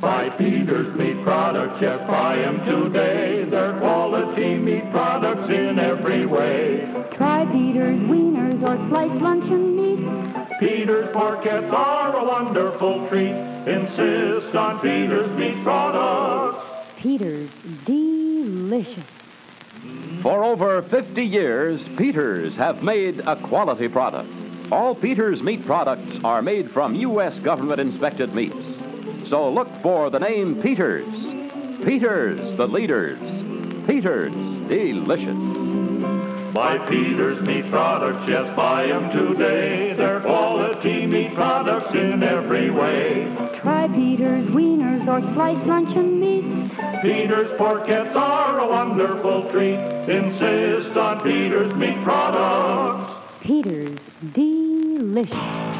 Buy Peter's meat products, yes, buy them today. They're quality meat products in every way. Try Peter's wieners or sliced luncheon meat. Peter's porkettes are a wonderful treat. Insist on Peter's meat products. Peter's delicious. For over 50 years, Peters have made a quality product. All Peters meat products are made from U.S. government inspected meats. So look for the name Peters. Peters, the leaders. Peters, delicious. Buy Peter's meat products, yes, buy them today. They're quality meat products in every way. Try Peter's wieners or sliced luncheon meat. Peter's porkettes are a wonderful treat. Insist on Peter's meat products. Peter's delicious.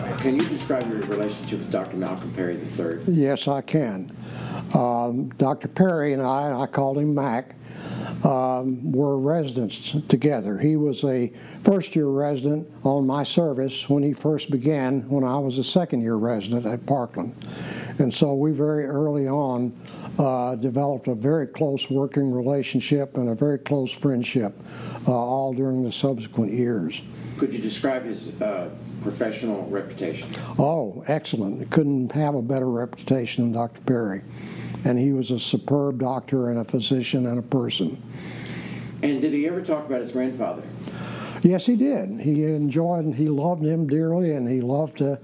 Can you describe your relationship with Dr. Malcolm Perry III? Yes, I can. Um, Dr. Perry and I, I called him Mac, um, were residents together. He was a first year resident on my service when he first began, when I was a second year resident at Parkland. And so we very early on uh, developed a very close working relationship and a very close friendship, uh, all during the subsequent years. Could you describe his uh, professional reputation? Oh, excellent. Couldn't have a better reputation than Dr. Perry. And he was a superb doctor and a physician and a person. And did he ever talk about his grandfather? Yes, he did. He enjoyed and he loved him dearly, and he loved to,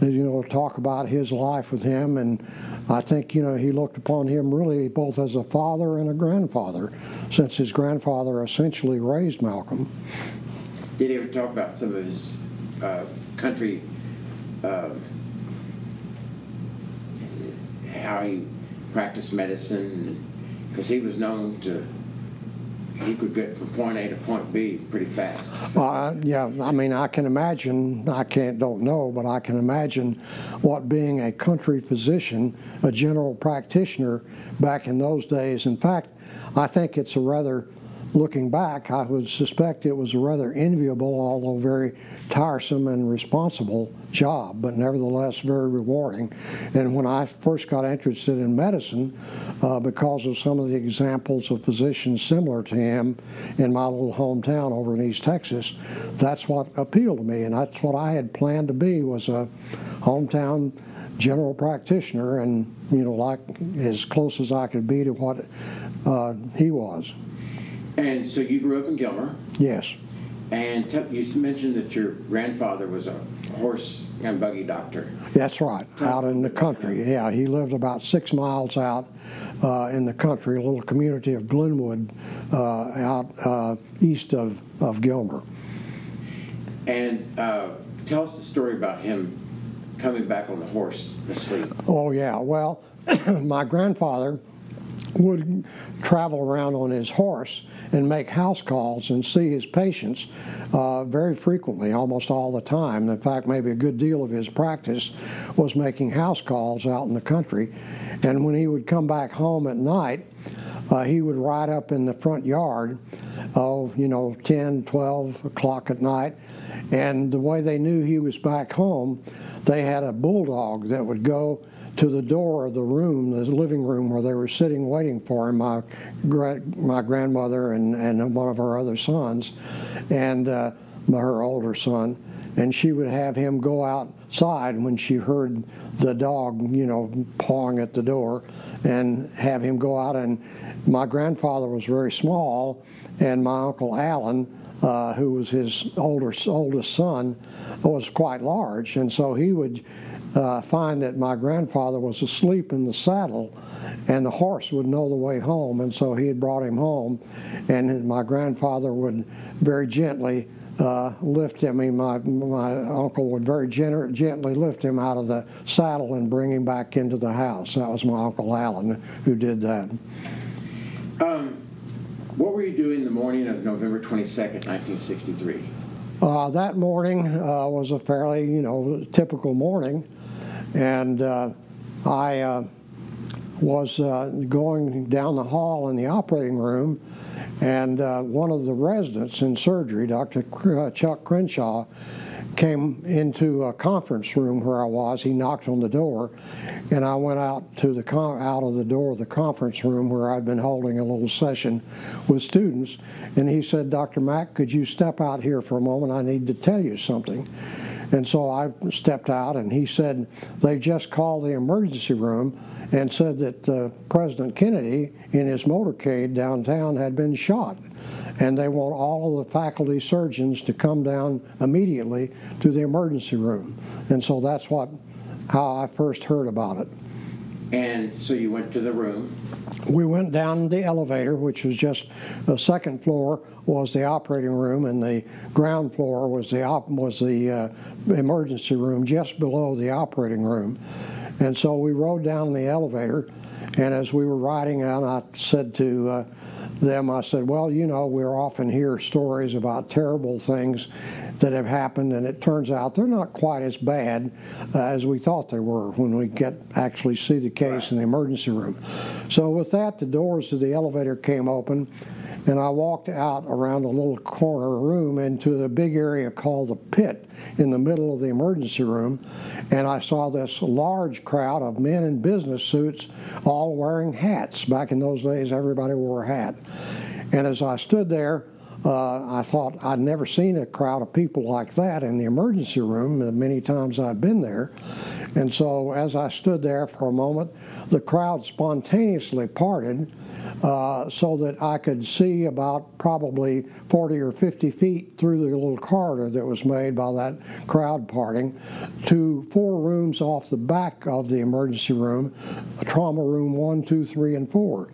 you know, talk about his life with him. And I think, you know, he looked upon him really both as a father and a grandfather, since his grandfather essentially raised Malcolm. Did he ever talk about some of his uh, country, uh, how he practiced medicine? Because he was known to, he could get from point A to point B pretty fast. Uh, yeah, I mean, I can imagine, I can't, don't know, but I can imagine what being a country physician, a general practitioner back in those days. In fact, I think it's a rather looking back, I would suspect it was a rather enviable, although very tiresome and responsible job, but nevertheless very rewarding. And when I first got interested in medicine, uh, because of some of the examples of physicians similar to him in my little hometown over in East Texas, that's what appealed to me, and that's what I had planned to be was a hometown general practitioner, and you know, like as close as I could be to what uh, he was. And so you grew up in Gilmer. Yes. And tell, you mentioned that your grandfather was a horse and buggy doctor. That's right, out in the country. Yeah, he lived about six miles out uh, in the country, a little community of Glenwood uh, out uh, east of, of Gilmer. And uh, tell us the story about him coming back on the horse asleep. Oh, yeah. Well, my grandfather would travel around on his horse and make house calls and see his patients uh, very frequently, almost all the time. In fact, maybe a good deal of his practice was making house calls out in the country. And when he would come back home at night, uh, he would ride up in the front yard, oh, you know, 10, 12 o'clock at night. And the way they knew he was back home, they had a bulldog that would go to the door of the room, the living room where they were sitting waiting for him, my, my grandmother and, and one of her other sons, and uh, her older son. And she would have him go outside when she heard the dog, you know, pawing at the door, and have him go out. And my grandfather was very small, and my uncle Alan, uh, who was his older oldest son, was quite large, and so he would uh, find that my grandfather was asleep in the saddle and the horse would know the way home and so he had brought him home and my grandfather would very gently uh, lift him. I mean, my, my uncle would very gener- gently lift him out of the saddle and bring him back into the house. That was my uncle alan who did that. Um, what were you doing the morning of November 22nd, 1963? Uh, that morning uh, was a fairly, you know, typical morning, and uh, I uh, was uh, going down the hall in the operating room, and one of the residents in surgery, Dr. Chuck Crenshaw, came into a conference room where I was. He knocked on the door, and I went out to the out of the door of the conference room where I'd been holding a little session with students. And he said, "Dr. Mack, could you step out here for a moment? I need to tell you something." And so I stepped out, and he said, "They just called the emergency room." And said that uh, President Kennedy in his motorcade downtown had been shot and they want all of the faculty surgeons to come down immediately to the emergency room. And so that's what how I first heard about it. And so you went to the room. We went down the elevator, which was just the second floor was the operating room, and the ground floor was the op- was the uh, emergency room just below the operating room. And so we rode down the elevator, and as we were riding out, I said to uh, them, I said, Well, you know, we often hear stories about terrible things that have happened, and it turns out they're not quite as bad uh, as we thought they were when we get actually see the case in the emergency room. So, with that, the doors of the elevator came open, and I walked out around a little corner room into the big area called the pit in the middle of the emergency room, and I saw this large crowd of men in business suits all wearing hats. Back in those days, everybody wore a hat. And as I stood there, uh, I thought I'd never seen a crowd of people like that in the emergency room the many times I'd been there. And so as I stood there for a moment, the crowd spontaneously parted uh, so that I could see about probably 40 or 50 feet through the little corridor that was made by that crowd parting to four rooms off the back of the emergency room trauma room one, two, three, and four.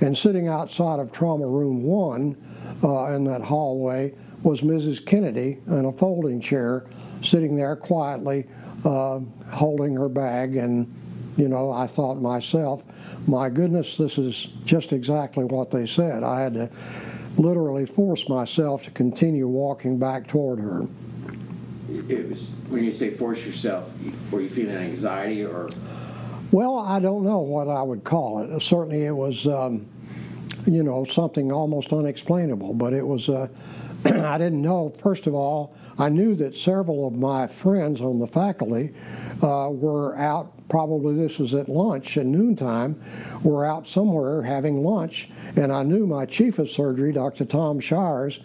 And sitting outside of trauma room one uh, in that hallway was Mrs. Kennedy in a folding chair, sitting there quietly, uh, holding her bag. And, you know, I thought myself, my goodness, this is just exactly what they said. I had to literally force myself to continue walking back toward her. It was when you say force yourself, were you feeling anxiety or? Well, I don't know what I would call it. Certainly, it was, um, you know, something almost unexplainable. But it was, uh, I didn't know. First of all, I knew that several of my friends on the faculty uh, were out. Probably this was at lunch at noontime. Were out somewhere having lunch, and I knew my chief of surgery, Dr. Tom Shires,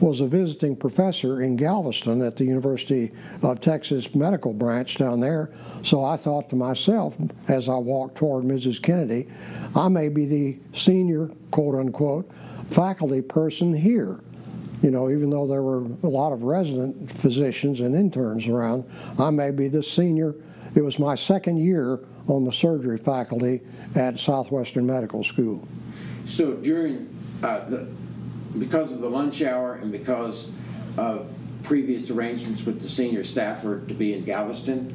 was a visiting professor in Galveston at the University of Texas Medical Branch down there. So I thought to myself, as I walked toward Mrs. Kennedy, I may be the senior, quote unquote, faculty person here. You know, even though there were a lot of resident physicians and interns around, I may be the senior. It was my second year on the surgery faculty at Southwestern Medical School. So during uh, the, because of the lunch hour and because of previous arrangements with the senior staffer to be in Galveston,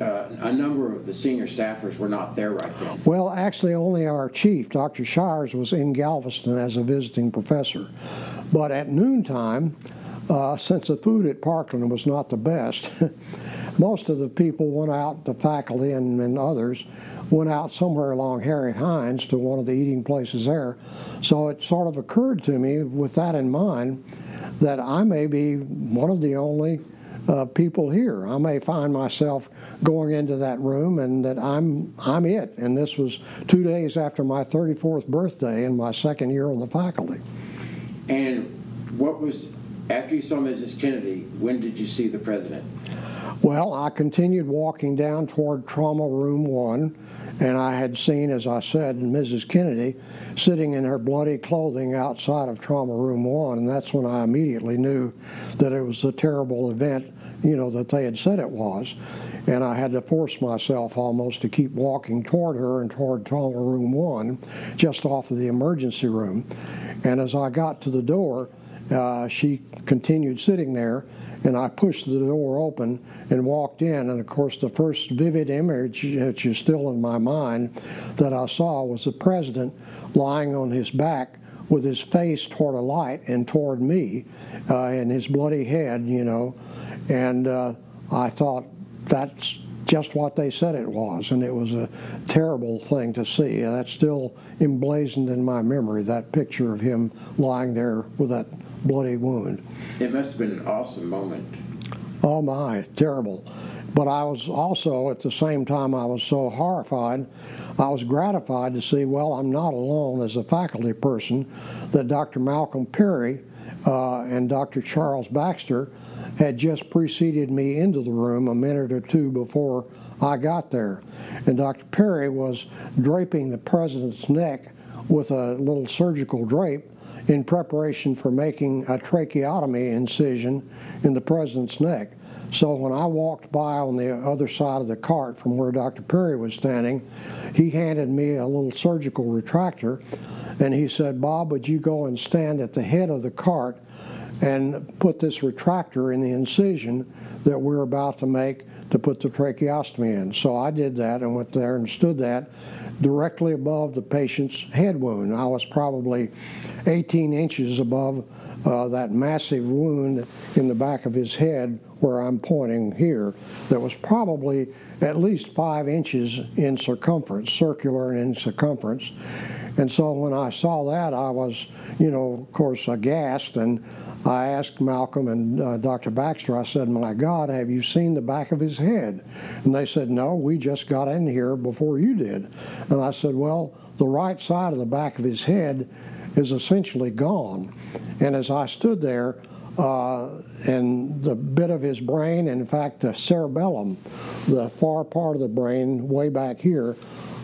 uh, a number of the senior staffers were not there right then. Well, actually, only our chief, Dr. Shires, was in Galveston as a visiting professor. But at noontime, uh, since the food at Parkland was not the best, most of the people went out, the faculty and, and others, went out somewhere along Harry Hines to one of the eating places there. So it sort of occurred to me, with that in mind, that I may be one of the only uh, people here. I may find myself going into that room and that I'm I'm it. And this was two days after my 34th birthday and my second year on the faculty. And what was, after you saw Mrs. Kennedy, when did you see the president? Well, I continued walking down toward trauma room one, and I had seen, as I said, Mrs. Kennedy sitting in her bloody clothing outside of trauma room one, and that's when I immediately knew that it was a terrible event, you know, that they had said it was. And I had to force myself almost to keep walking toward her and toward trauma room one, just off of the emergency room. And as I got to the door, uh, she continued sitting there, and I pushed the door open and walked in. And of course, the first vivid image, which is still in my mind, that I saw was the president lying on his back with his face toward a light and toward me, uh, and his bloody head, you know. And uh, I thought, that's just what they said it was, and it was a terrible thing to see. That's still emblazoned in my memory, that picture of him lying there with that bloody wound. It must have been an awesome moment. Oh my, terrible. But I was also, at the same time, I was so horrified, I was gratified to see, well, I'm not alone as a faculty person, that Dr. Malcolm Perry uh, and Dr. Charles Baxter had just preceded me into the room a minute or two before I got there. And Dr. Perry was draping the president's neck with a little surgical drape in preparation for making a tracheotomy incision in the president's neck. So when I walked by on the other side of the cart from where Dr. Perry was standing, he handed me a little surgical retractor and he said, Bob, would you go and stand at the head of the cart and put this retractor in the incision that we're about to make to put the tracheostomy in. So I did that and went there and stood that directly above the patient's head wound. I was probably 18 inches above uh, that massive wound in the back of his head where I'm pointing here that was probably at least five inches in circumference, circular and in circumference. And so when I saw that, I was, you know, of course, aghast and I asked Malcolm and uh, Dr. Baxter, I said, My God, have you seen the back of his head? And they said, No, we just got in here before you did. And I said, Well, the right side of the back of his head is essentially gone. And as I stood there, uh, and the bit of his brain, in fact, the cerebellum, the far part of the brain way back here,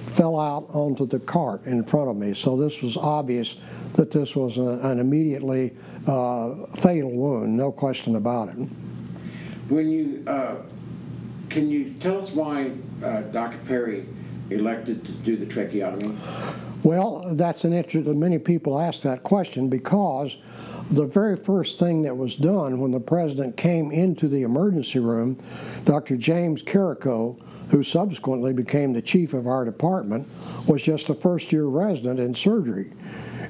fell out onto the cart in front of me. So this was obvious that this was a, an immediately fatal wound, no question about it. When you, uh, can you tell us why uh, Dr. Perry elected to do the tracheotomy? Well, that's an interest. Many people ask that question because the very first thing that was done when the president came into the emergency room, Dr. James Carrico, who subsequently became the chief of our department, was just a first year resident in surgery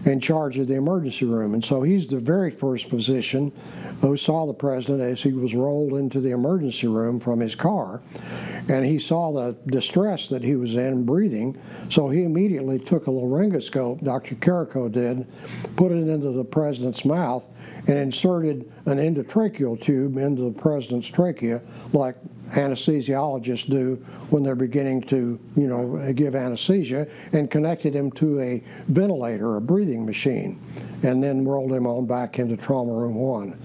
in charge of the emergency room. And so he's the very first physician who saw the president as he was rolled into the emergency room from his car. And he saw the distress that he was in breathing. So he immediately took a laryngoscope, Dr. Carrico did, put it into the president's mouth, and inserted an endotracheal tube into the president's trachea, like anesthesiologists do when they're beginning to, you know, give anesthesia, and connected him to a ventilator, a breathing breathing machine and then rolled him on back into trauma room one.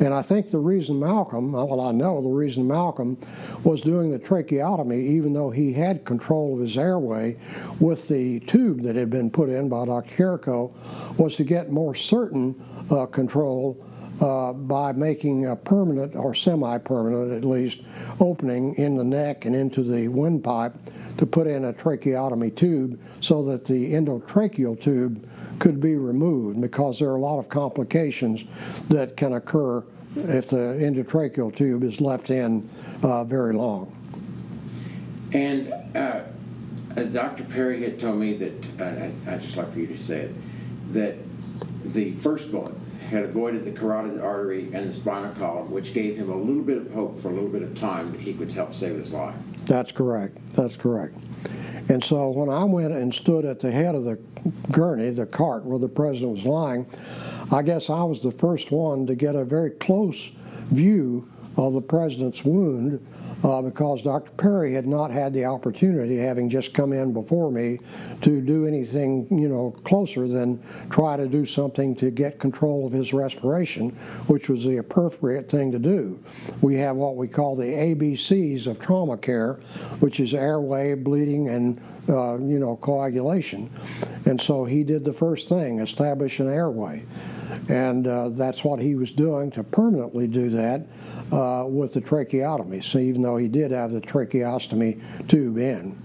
And I think the reason Malcolm, well, I know the reason Malcolm was doing the tracheotomy, even though he had control of his airway with the tube that had been put in by Dr. Carrico, was to get more certain uh, control uh, by making a permanent or semi permanent, at least, opening in the neck and into the windpipe to put in a tracheotomy tube so that the endotracheal tube could be removed because there are a lot of complications that can occur if the endotracheal tube is left in uh, very long. And uh, uh, Dr. Perry had told me that, uh, I'd just like for you to say it, that the first bullet had avoided the carotid artery and the spinal column, which gave him a little bit of hope for a little bit of time that he could help save his life. That's correct. That's correct. And so when I went and stood at the head of the gurney, the cart where the president was lying, I guess I was the first one to get a very close view of the president's wound uh, because Dr. Perry had not had the opportunity, having just come in before me, to do anything you know closer than try to do something to get control of his respiration, which was the appropriate thing to do. We have what we call the ABCs of trauma care, which is airway, bleeding, and uh, you know coagulation. And so he did the first thing, establish an airway. And uh, that's what he was doing to permanently do that uh, with the tracheotomy. So even though he did have the tracheostomy tube in.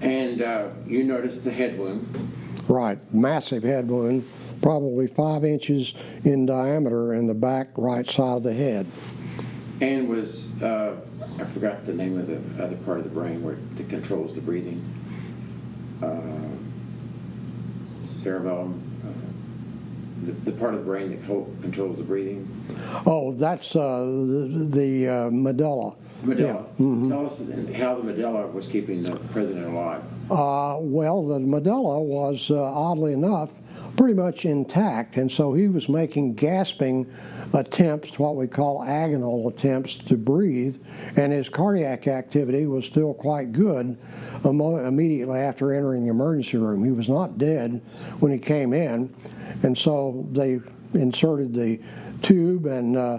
And uh, you noticed the head wound. Right, massive head wound, probably five inches in diameter in the back right side of the head. And was, uh, I forgot the name of the other part of the brain where it controls the breathing. Uh, cerebellum. The, the part of the brain that controls the breathing. Oh, that's uh, the, the uh, medulla. Medulla. Yeah. Mhm. Tell us how the medulla was keeping the president alive. Uh, well, the medulla was, uh, oddly enough, pretty much intact, and so he was making gasping attempts, what we call agonal attempts, to breathe, and his cardiac activity was still quite good immediately after entering the emergency room. He was not dead when he came in, and so they inserted the tube and uh,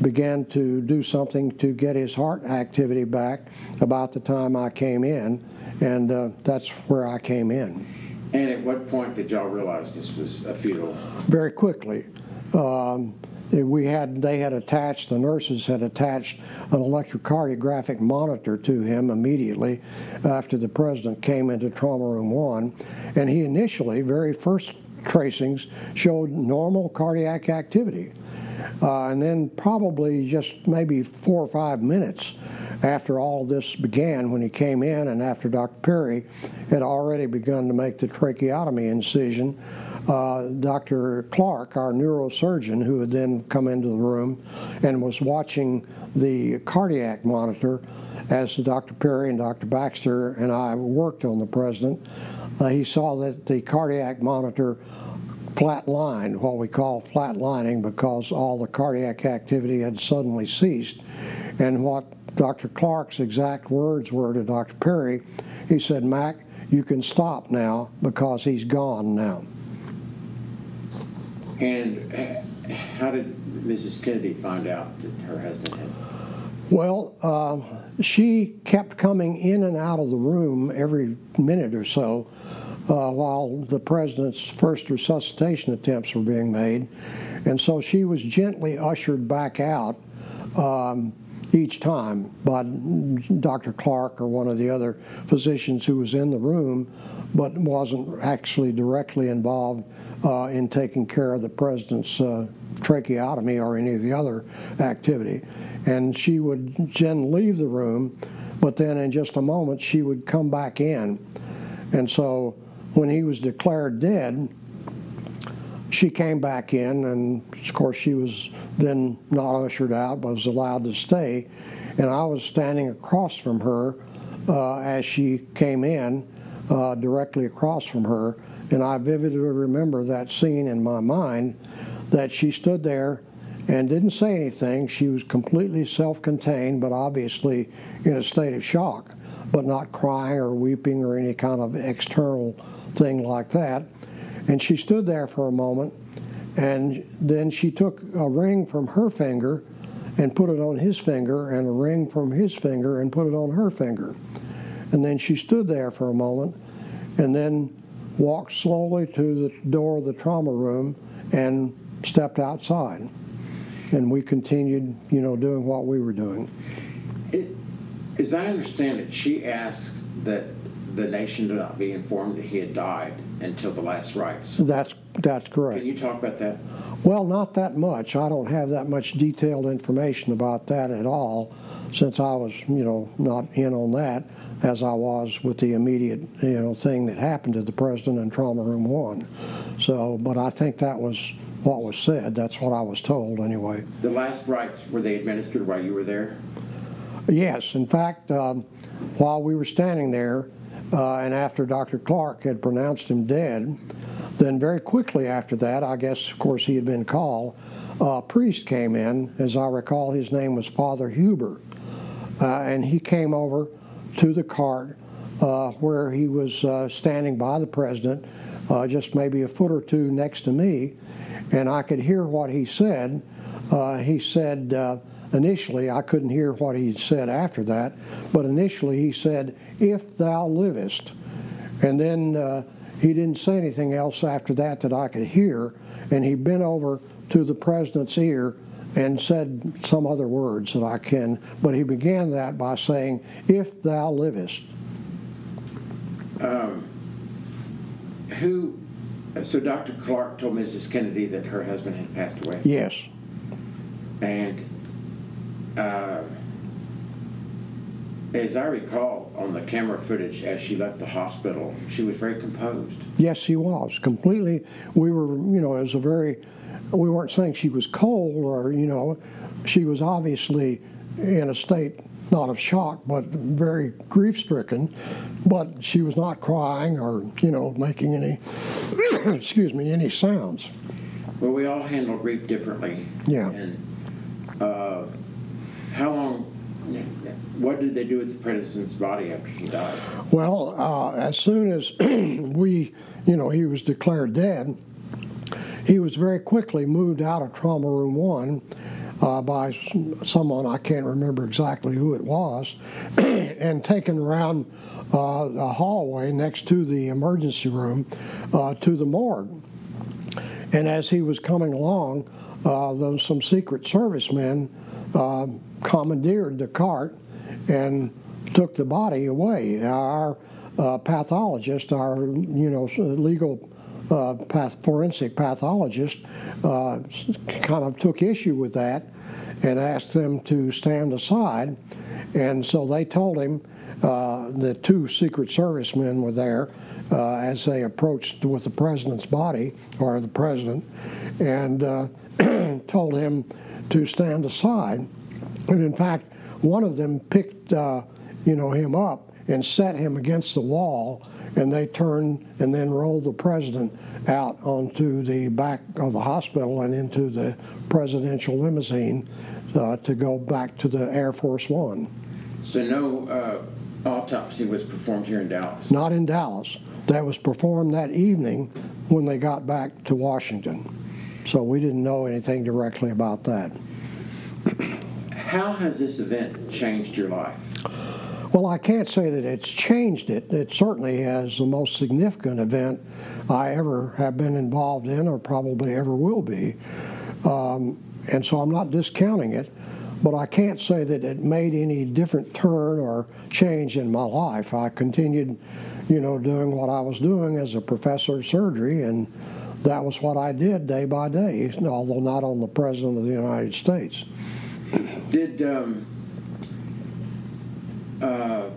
began to do something to get his heart activity back about the time I came in, and uh, that's where I came in. And at what point did y'all realize this was a fetal? Very quickly. Um, we had they had attached the nurses had attached an electrocardiographic monitor to him immediately after the president came into trauma room one and he initially very first tracings showed normal cardiac activity uh, and then probably just maybe four or five minutes after all this began when he came in and after Dr. Perry had already begun to make the tracheotomy incision uh, Dr. Clark, our neurosurgeon, who had then come into the room and was watching the cardiac monitor as Dr. Perry and Dr. Baxter and I worked on the president, uh, he saw that the cardiac monitor flatlined, what we call flatlining, because all the cardiac activity had suddenly ceased. And what Dr. Clark's exact words were to Dr. Perry, he said, Mac, you can stop now because he's gone now. And uh, how did Mrs. Kennedy find out that her husband had? Well, uh, she kept coming in and out of the room every minute or so uh, while the president's first resuscitation attempts were being made. And so she was gently ushered back out um, each time by Dr. Clark or one of the other physicians who was in the room, but wasn't actually directly involved uh, in taking care of the president's uh, tracheotomy or any of the other activity. And she would then leave the room, but then in just a moment she would come back in. And so when he was declared dead, she came back in, and of course she was then not ushered out, but was allowed to stay. And I was standing across from her uh, as she came in, uh, directly across from her. And I vividly remember that scene in my mind that she stood there and didn't say anything. She was completely self contained, but obviously in a state of shock, but not crying or weeping or any kind of external thing like that. And she stood there for a moment, and then she took a ring from her finger and put it on his finger, and a ring from his finger and put it on her finger. And then she stood there for a moment, and then walked slowly to the door of the trauma room and stepped outside. And we continued, you know, doing what we were doing. It, as I understand it, she asked that the nation do not be informed that he had died until the last rites. That's that's correct. Can you talk about that? Well, not that much. I don't have that much detailed information about that at all, since I was, you know, not in on that as I was with the immediate, you know, thing that happened to the president in trauma room one. So, but I think that was what was said. That's what I was told anyway. The last rites were they administered while you were there? Yes, in fact, um, while we were standing there, uh, and after Dr. Clark had pronounced him dead, then very quickly after that, I guess, of course, he had been called, a priest came in. As I recall, his name was Father Huber. Uh, and he came over to the cart uh, where he was uh, standing by the president, just maybe a foot or two next to me, and I could hear what he said. He said, initially, I couldn't hear what he said after that, but initially he said, If thou livest. And then uh, he didn't say anything else after that that I could hear, and he bent over to the president's ear and said some other words that I can, but he began that by saying, If thou livest. Um, who, so Dr. Clark told Mrs. Kennedy that her husband had passed away? Yes. And uh, as I recall on the camera footage as she left the hospital, she was very composed. Yes, she was completely. We were, you know, was a very. We weren't saying she was cold or, you know, she was obviously in a state not of shock, but very grief stricken. But she was not crying or, you know, making any, excuse me, any sounds. Well, we all handle grief differently. Yeah. And how long? What did they do with the president's body after he died? Well, uh, as soon as we, you know, he was declared dead, he was very quickly moved out of trauma room one uh, by someone I can't remember exactly who it was, and taken around uh, a hallway next to the emergency room uh, to the morgue. And as he was coming along, uh, some Secret Service men uh, commandeered the cart and took the body away. Our uh, pathologist, our you know legal uh, path, forensic pathologist, uh, kind of took issue with that and asked them to stand aside. And so they told him uh, the two Secret Service men were there uh, as they approached with the president's body, or the president, and uh, told him to stand aside. And in fact, one of them picked, uh, you know, him up and set him against the wall, and they turned and then rolled the president out onto the back of the hospital and into the presidential limousine uh, to go back to the Air Force One. So no uh, autopsy was performed here in Dallas. Not in Dallas. That was performed that evening when they got back to Washington. So we didn't know anything directly about that. How has this event changed your life? Well, I can't say that it's changed it. It certainly has the most significant event I ever have been involved in, or probably ever will be. Um, and so I'm not discounting it, but I can't say that it made any different turn or change in my life. I continued, you know, doing what I was doing as a professor of surgery, and that was what I did day by day, although not on the President of the United States. Did um, uh,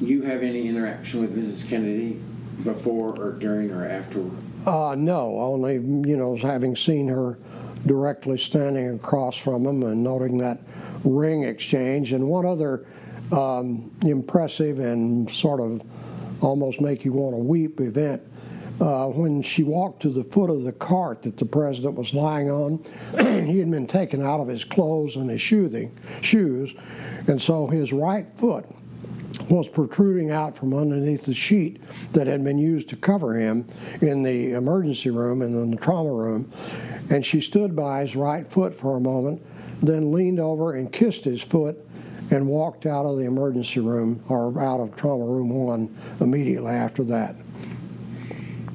you have any interaction with Mrs. Kennedy before or during or after? Uh, no, only, you know, having seen her directly standing across from him and noting that ring exchange. And one other um, impressive and sort of almost make you want to weep event uh, when she walked to the foot of the cart that the president was lying on. he had been taken out of his clothes and his shooting, shoes, and so his right foot was protruding out from underneath the sheet that had been used to cover him in the emergency room and in the trauma room. And she stood by his right foot for a moment, then leaned over and kissed his foot and walked out of the emergency room or out of trauma room one immediately after that.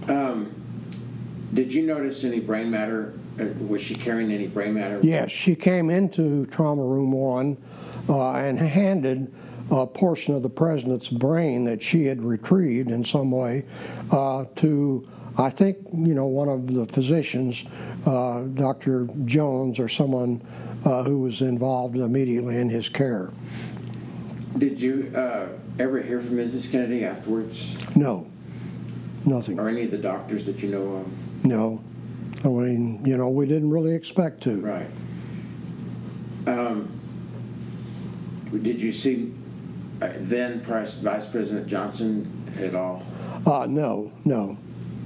Um, did you notice any brain matter? Uh, was she carrying any brain matter? Yes, she came into trauma room one uh, and handed a portion of the president's brain that she had retrieved in some way uh, to, I think, you know, one of the physicians, uh, Dr. Jones, or someone uh, who was involved immediately in his care. Did you uh, ever hear from Mrs. Kennedy afterwards? No, nothing. Or any of the doctors that you know of? No. I mean, you know, we didn't really expect to. Right. Um, did you see uh, then Vice Vice President Johnson at all? Uh, no, no.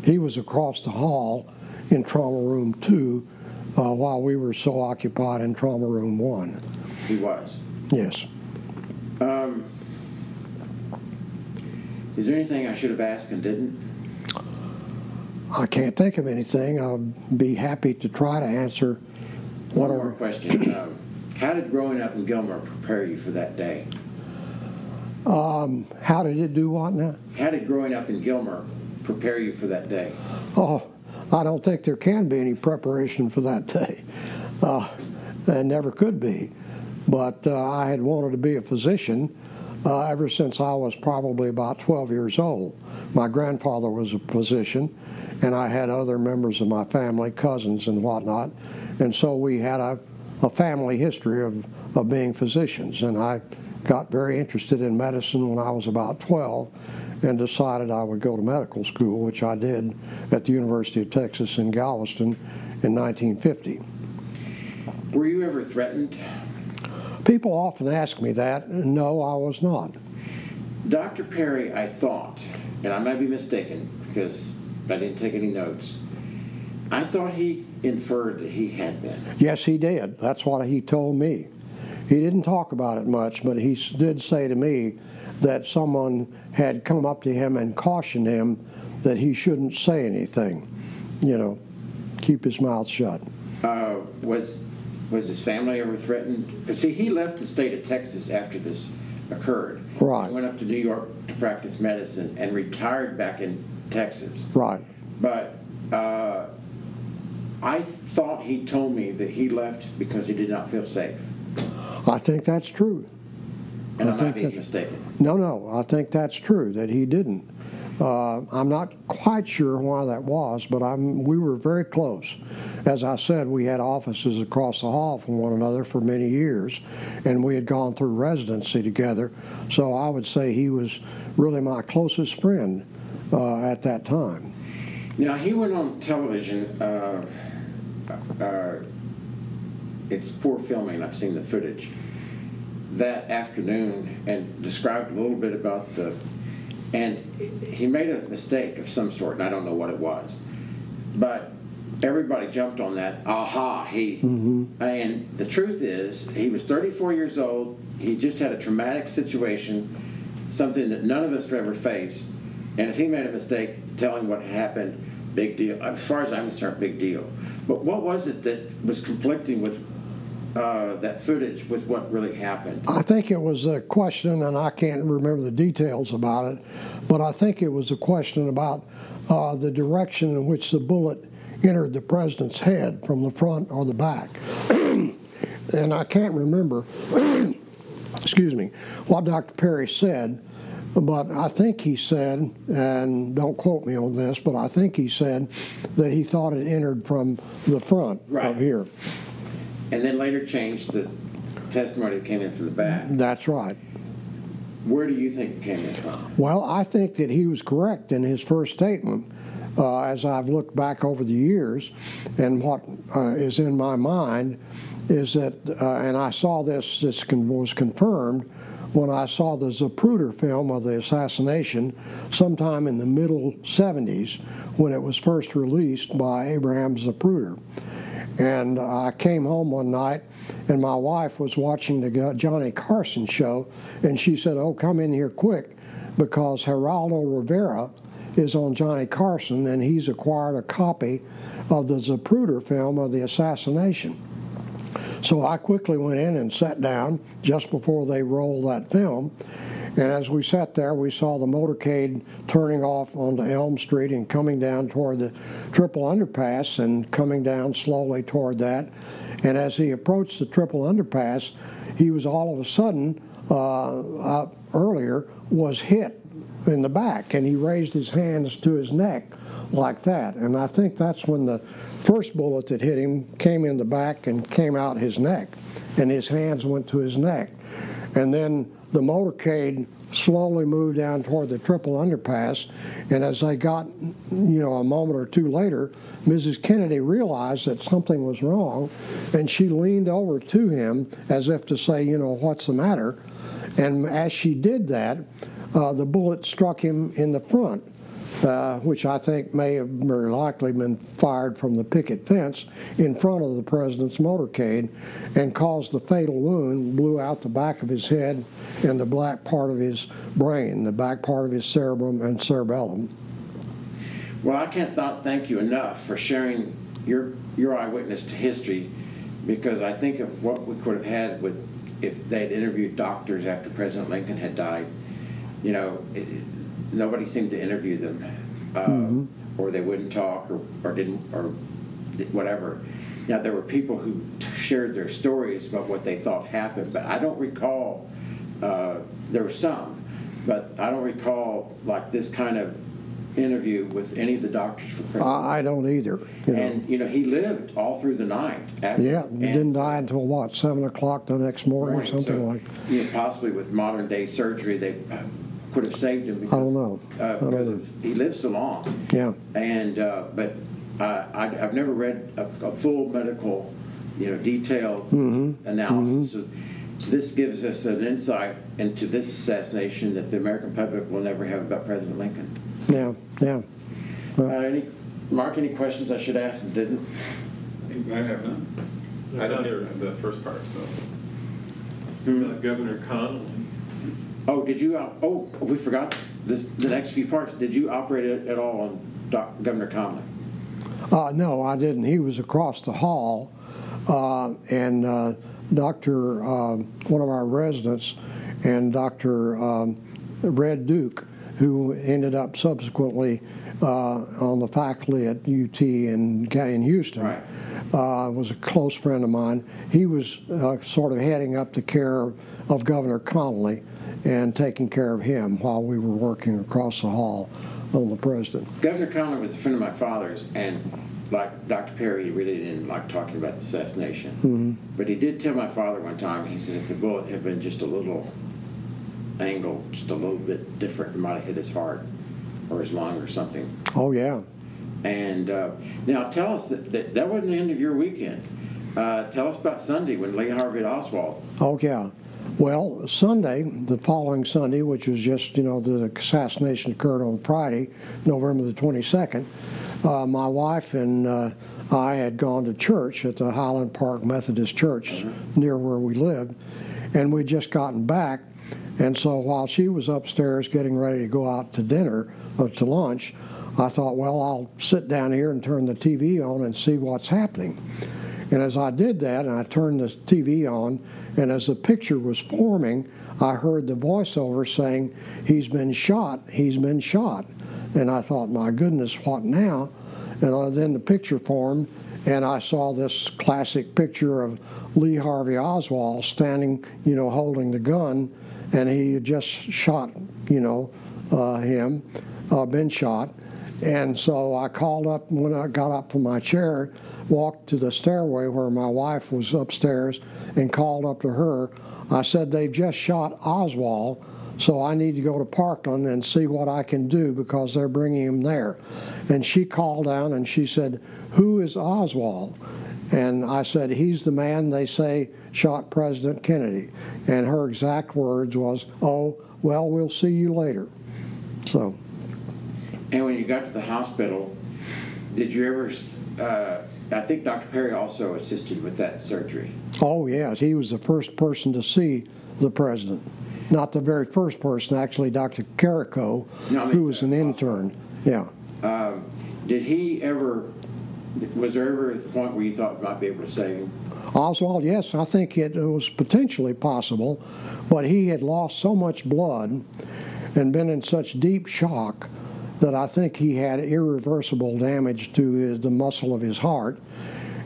He was across the hall in trauma room two uh, while we were so occupied in trauma room one. He was. Yes. Um, is there anything I should have asked and didn't? I can't think of anything. I'll be happy to try to answer One whatever. more question. um, how did growing up in Gilmer prepare you for that day? Um, how did it do what now? How did growing up in Gilmer prepare you for that day? Oh, I don't think there can be any preparation for that day. Uh, there never could be. But uh, I had wanted to be a physician uh, ever since I was probably about 12 years old. My grandfather was a physician, and I had other members of my family, cousins and whatnot, and so we had a, a family history of, of being physicians. And I got very interested in medicine when I was about 12 and decided I would go to medical school, which I did at the University of Texas in Galveston in 1950. Were you ever threatened? People often ask me that. No, I was not. Dr. Perry, I thought, and I might be mistaken because I didn't take any notes, I thought he inferred that he had been. Yes, he did. That's what he told me. He didn't talk about it much, but he did say to me that someone had come up to him and cautioned him that he shouldn't say anything. You know, keep his mouth shut. Uh, was was his family ever threatened? Because see, he left the state of Texas after this occurred. Right. He went up to New York to practice medicine and retired back in Texas. Right. But uh, I thought he told me that he left because he did not feel safe, I think that's true. and I, I might think be mistaken. No, no, I think that's true that he didn't. Uh, I'm not quite sure why that was, but I'm, we were very close. As I said, we had offices across the hall from one another for many years, and we had gone through residency together. So I would say he was really my closest friend uh, at that time. Now he went on television. Uh, uh, it's poor filming. I've seen the footage that afternoon and described a little bit about the. And he made a mistake of some sort, and I don't know what it was, but everybody jumped on that. Aha! He. Mm-hmm. And the truth is, he was 34 years old. He just had a traumatic situation, something that none of us would ever face. And if he made a mistake, telling what happened, big deal. As far as I'm concerned, big deal. But what was it that was conflicting with uh, that footage with what really happened? I think it was a question, and I can't remember the details about it, but I think it was a question about uh, the direction in which the bullet entered the president's head from the front or the back. and I can't remember, excuse me, what Dr. Perry said, but I think he said, and don't quote me on this, but I think he said that he thought it entered from the front Right. of here. And then later changed the testimony that came in from the back. That's right. Where do you think it came in from? Well, I think that he was correct in his first statement. Uh, as I've looked back over the years, and what uh, is in my mind is that, uh, and I saw this, this con- was confirmed when I saw the Zapruder film of the assassination sometime in the middle 70s when it was first released by Abraham Zapruder. And I came home one night, and my wife was watching the Johnny Carson show, and she said, "Oh, come in here quick, because Geraldo Rivera is on Johnny Carson, and he's acquired a copy of the Zapruder film of the assassination." So I quickly went in and sat down just before they rolled that film. And as we sat there, we saw the motorcade turning off onto Elm Street and coming down toward the triple underpass and coming down slowly toward that. And as he approached the triple underpass, he was all of a sudden, uh, earlier, was hit in the back. And he raised his hands to his neck like that. And I think that's when the first bullet that hit him came in the back and came out his neck. And his hands went to his neck. And then the motorcade slowly moved down toward the triple underpass. And as they got, you know, a moment or two later, Mrs. Kennedy realized that something was wrong, and she leaned over to him as if to say, you know, what's the matter? And as she did that, uh, the bullet struck him in the front uh, which I think may have very likely been fired from the picket fence in front of the president's motorcade and caused the fatal wound, blew out the back of his head and the black part of his brain, the back part of his cerebrum and cerebellum. Well, I can't th- thank you enough for sharing your your eyewitness to history, because I think of what we could have had with if they'd interviewed doctors after President Lincoln had died. You know, it, nobody seemed to interview them, uh, mm-hmm. or they wouldn't talk, or, or didn't, or whatever. Now there were people who shared their stories about what they thought happened, but I don't recall. Uh, there were some, but I don't recall like this kind of interview with any of the doctors for. I don't either. You and know. you know he lived all through the night. After, yeah, he didn't die until what seven o'clock the next morning, morning something so, like. You know, possibly with modern day surgery, they could have saved him. Because, I don't know. Uh, I don't know. He lived so long. Yeah. And uh, but uh, I, have never read a, a, full medical, you know, detailed mm-hmm. analysis. Mm-hmm. So this gives us an insight into this assassination that the American public will never have about President Lincoln. Yeah. Yeah. Well, uh, any, Mark, any questions I should ask and didn't? I have none. I don't hear the first part, so. Hmm. Governor Connally Oh, did you? Uh, oh, we forgot this. The next few parts. Did you operate it at all on Doc, Governor Connally? Uh, no, I didn't. He was across the hall, uh, and uh, Doctor, uh, one of our residents, and Doctor um, Red Duke, who ended up subsequently uh, on the faculty at UT in in Houston. Right. Uh, was a close friend of mine. He was sort of heading up the care of Governor Connally and taking care of him while we were working across the hall on the president. Governor Connally was a friend of my father's, and like Dr. Perry, he really didn't like talking about the assassination. Mm-hmm. But he did tell my father one time, he said if the bullet had been just a little angle, just a little bit different, it might have hit his heart or his lung or something. Oh, yeah. And uh, now tell us that, that, that wasn't the end of your weekend. Uh, tell us about Sunday when Lee Harvey Oswald. Oh, yeah. Well, Sunday, the following Sunday, which was just, you know, the assassination occurred on Friday, November the 22nd, uh, my wife and uh, I had gone to church at the Highland Park Methodist Church near where we lived, and we'd just gotten back. And so while she was upstairs getting ready to go out to dinner, to lunch, I thought, well, I'll sit down here and turn the TV on and see what's happening. And as I did that, and I turned the TV on, and as the picture was forming, I heard the voiceover saying, He's been shot, he's been shot. And I thought, my goodness, what now? And then the picture formed, and I saw this classic picture of Lee Harvey Oswald standing, you know, holding the gun, and he had just shot, you know, uh, him, uh, been shot. And so I called up when I got up from my chair, walked to the stairway where my wife was upstairs, and called up to her. I said, They've just shot Oswald, so I need to go to Parkland and see what I can do because they're bringing him there. And she called down and she said, Who is Oswald? And I said, He's the man they say shot President Kennedy. And her exact words was, Oh, well, we'll see you later. So. And when you got to the hospital, did you ever uh, I think Dr. Perry also assisted with that surgery. Oh, yes, he was the first person to see the president. Not the very first person, actually, Dr. Carrico, No, I mean, who was an intern. Yeah. Um, did he ever, was there ever a point where you thought you might be able to save him? Oswald, yes, I think it was potentially possible, but he had lost so much blood and been in such deep shock that I think he had irreversible damage to his, the muscle of his heart,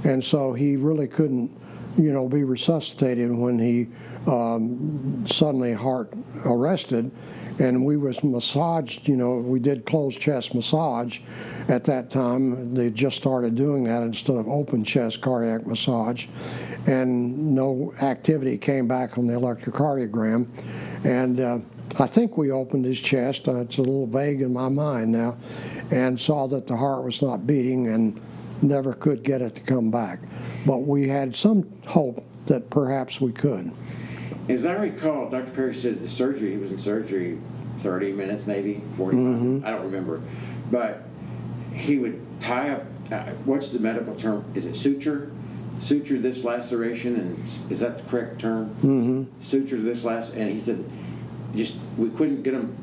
and so he really couldn't, you know, be resuscitated when he um, suddenly heart arrested. And we was massaged, you know, we did closed chest massage at that time. They just started doing that instead of open chest cardiac massage, and no activity came back on the electrocardiogram, and. Uh, I think we opened his chest. Uh, it's a little vague in my mind now, and saw that the heart was not beating and never could get it to come back. But we had some hope that perhaps we could. As I recall, Dr. Perry said the surgery, he was in surgery 30 minutes, maybe 45. Mhm. I don't remember. But he would tie up, uh, what's the medical term? Is it suture? Suture this laceration, and is that the correct term? Mm-hmm. Suture this last, and he said, just, we couldn't get them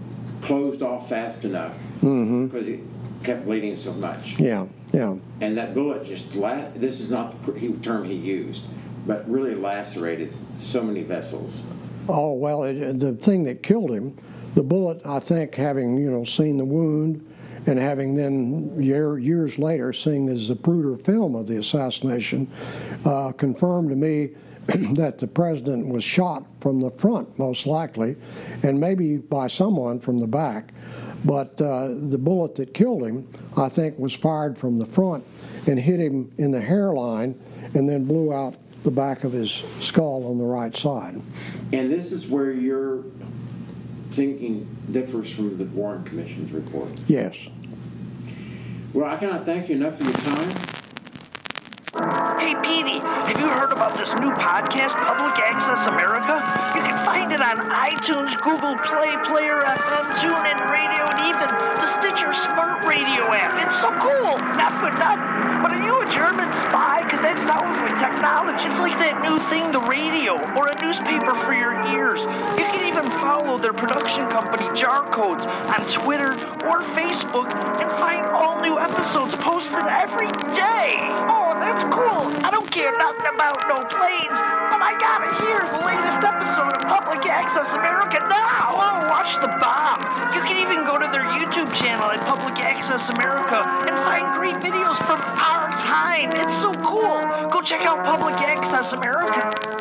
closed off fast enough Mm-hmm. because it kept bleeding so much. Yeah, yeah. And that bullet just, la- this is not the term he used, but really lacerated so many vessels. Oh well, it, the thing that killed him, the bullet. I think having you know seen the wound, and having then year, years later seeing the Zapruder film of the assassination, uh, confirmed to me that the president was shot from the front, most likely, and maybe by someone from the back. But uh, the bullet that killed him, I think, was fired from the front and hit him in the hairline, and then blew out the back of his skull on the right side. And this is where your thinking differs from the Warren Commission's report. Yes. Well, I cannot thank you enough for your time. Hey, Petey, have you heard about this new podcast, Public Access America? You can find it on iTunes, Google Play, Player FM, TuneIn Radio, and even the Stitcher Smart Radio app. It's so cool. Not for nothing. But are you a German spy? Because that sounds like technology. It's like that new thing, the radio, or a newspaper for your ears. You can even follow their production company, Jar Codes, on Twitter or Facebook and find all new episodes posted every day. Oh, that's cool. I don't care nothing about no planes, but I gotta hear the latest episode of Public Access America now. Oh, watch the bomb. You can even go to their YouTube channel at Public Access America and find great videos from our time. It's so cool. Go check out Public Access America.